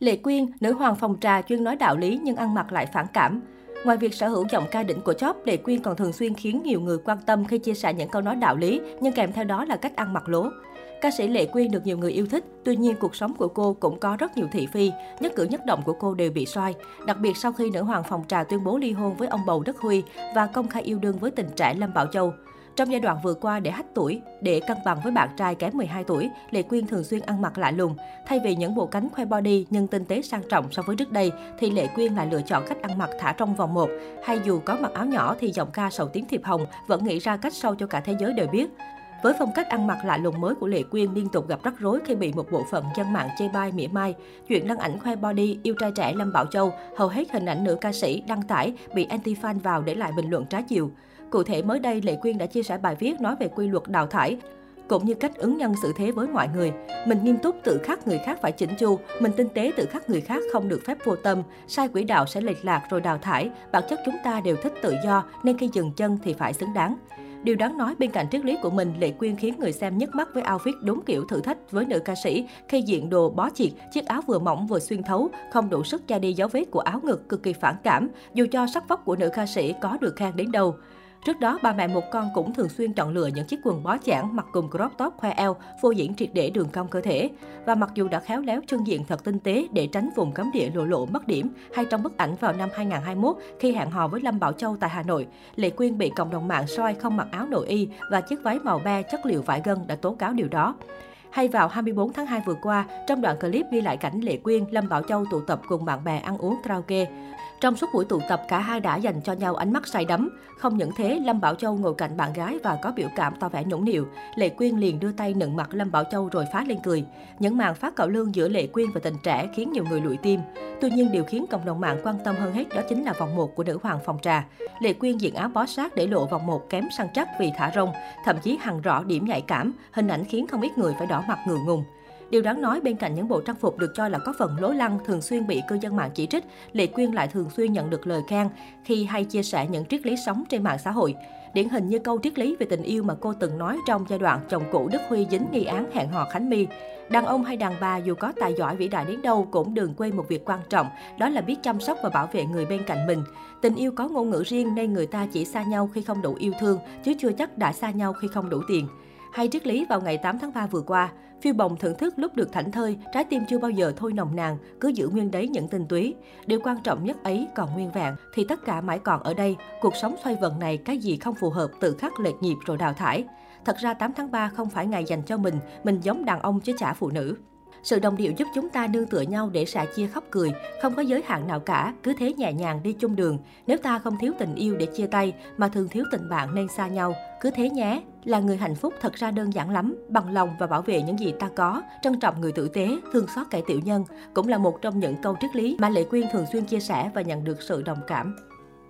Lệ Quyên, nữ hoàng phòng trà chuyên nói đạo lý nhưng ăn mặc lại phản cảm. Ngoài việc sở hữu giọng ca đỉnh của chóp, Lệ Quyên còn thường xuyên khiến nhiều người quan tâm khi chia sẻ những câu nói đạo lý, nhưng kèm theo đó là cách ăn mặc lố. Ca sĩ Lệ Quyên được nhiều người yêu thích, tuy nhiên cuộc sống của cô cũng có rất nhiều thị phi, nhất cử nhất động của cô đều bị soi. Đặc biệt sau khi nữ hoàng phòng trà tuyên bố ly hôn với ông bầu Đức Huy và công khai yêu đương với tình trẻ Lâm Bảo Châu. Trong giai đoạn vừa qua để hách tuổi, để cân bằng với bạn trai kém 12 tuổi, Lệ Quyên thường xuyên ăn mặc lạ lùng. Thay vì những bộ cánh khoe body nhưng tinh tế sang trọng so với trước đây, thì Lệ Quyên lại lựa chọn cách ăn mặc thả trong vòng một. Hay dù có mặc áo nhỏ thì giọng ca sầu tiếng thiệp hồng vẫn nghĩ ra cách sâu cho cả thế giới đều biết. Với phong cách ăn mặc lạ lùng mới của Lệ Quyên liên tục gặp rắc rối khi bị một bộ phận dân mạng chê bai mỉa mai. Chuyện đăng ảnh khoe body, yêu trai trẻ Lâm Bảo Châu, hầu hết hình ảnh nữ ca sĩ đăng tải bị anti-fan vào để lại bình luận trái chiều. Cụ thể mới đây, Lệ Quyên đã chia sẻ bài viết nói về quy luật đào thải, cũng như cách ứng nhân xử thế với mọi người. Mình nghiêm túc tự khắc người khác phải chỉnh chu, mình tinh tế tự khắc người khác không được phép vô tâm, sai quỹ đạo sẽ lệch lạc rồi đào thải. Bản chất chúng ta đều thích tự do, nên khi dừng chân thì phải xứng đáng. Điều đáng nói bên cạnh triết lý của mình, Lệ Quyên khiến người xem nhức mắt với outfit đúng kiểu thử thách với nữ ca sĩ khi diện đồ bó chiệt, chiếc áo vừa mỏng vừa xuyên thấu, không đủ sức che đi dấu vết của áo ngực cực kỳ phản cảm, dù cho sắc vóc của nữ ca sĩ có được khen đến đâu. Trước đó, ba mẹ một con cũng thường xuyên chọn lựa những chiếc quần bó chản mặc cùng crop top khoe eo, phô diễn triệt để đường cong cơ thể. Và mặc dù đã khéo léo trưng diện thật tinh tế để tránh vùng cấm địa lộ lộ mất điểm, hay trong bức ảnh vào năm 2021 khi hẹn hò với Lâm Bảo Châu tại Hà Nội, Lệ Quyên bị cộng đồng mạng soi không mặc áo nội y và chiếc váy màu be chất liệu vải gân đã tố cáo điều đó. Hay vào 24 tháng 2 vừa qua, trong đoạn clip ghi lại cảnh Lệ Quyên, Lâm Bảo Châu tụ tập cùng bạn bè ăn uống karaoke. Trong suốt buổi tụ tập, cả hai đã dành cho nhau ánh mắt say đắm. Không những thế, Lâm Bảo Châu ngồi cạnh bạn gái và có biểu cảm tỏ vẻ nhũng nịu. Lệ Quyên liền đưa tay nựng mặt Lâm Bảo Châu rồi phá lên cười. Những màn phát cạo lương giữa Lệ Quyên và tình trẻ khiến nhiều người lụi tim. Tuy nhiên, điều khiến cộng đồng mạng quan tâm hơn hết đó chính là vòng một của nữ hoàng phòng trà. Lệ Quyên diện áo bó sát để lộ vòng một kém săn chắc vì thả rông, thậm chí hằn rõ điểm nhạy cảm, hình ảnh khiến không ít người phải đỏ mặt ngượng ngùng. Điều đáng nói bên cạnh những bộ trang phục được cho là có phần lố lăng thường xuyên bị cư dân mạng chỉ trích, Lệ Quyên lại thường xuyên nhận được lời khen khi hay chia sẻ những triết lý sống trên mạng xã hội. Điển hình như câu triết lý về tình yêu mà cô từng nói trong giai đoạn chồng cũ Đức Huy dính nghi án hẹn hò Khánh My. Đàn ông hay đàn bà dù có tài giỏi vĩ đại đến đâu cũng đừng quên một việc quan trọng, đó là biết chăm sóc và bảo vệ người bên cạnh mình. Tình yêu có ngôn ngữ riêng nên người ta chỉ xa nhau khi không đủ yêu thương, chứ chưa chắc đã xa nhau khi không đủ tiền. Hay triết lý vào ngày 8 tháng 3 vừa qua, phiêu bồng thưởng thức lúc được thảnh thơi, trái tim chưa bao giờ thôi nồng nàn, cứ giữ nguyên đấy những tinh túy. Điều quan trọng nhất ấy còn nguyên vẹn, thì tất cả mãi còn ở đây. Cuộc sống xoay vần này, cái gì không phù hợp tự khắc lệch nhịp rồi đào thải. Thật ra 8 tháng 3 không phải ngày dành cho mình, mình giống đàn ông chứ chả phụ nữ. Sự đồng điệu giúp chúng ta nương tựa nhau để sẻ chia khóc cười, không có giới hạn nào cả, cứ thế nhẹ nhàng đi chung đường. Nếu ta không thiếu tình yêu để chia tay, mà thường thiếu tình bạn nên xa nhau, cứ thế nhé. Là người hạnh phúc thật ra đơn giản lắm, bằng lòng và bảo vệ những gì ta có, trân trọng người tử tế, thương xót kẻ tiểu nhân, cũng là một trong những câu triết lý mà Lệ Quyên thường xuyên chia sẻ và nhận được sự đồng cảm.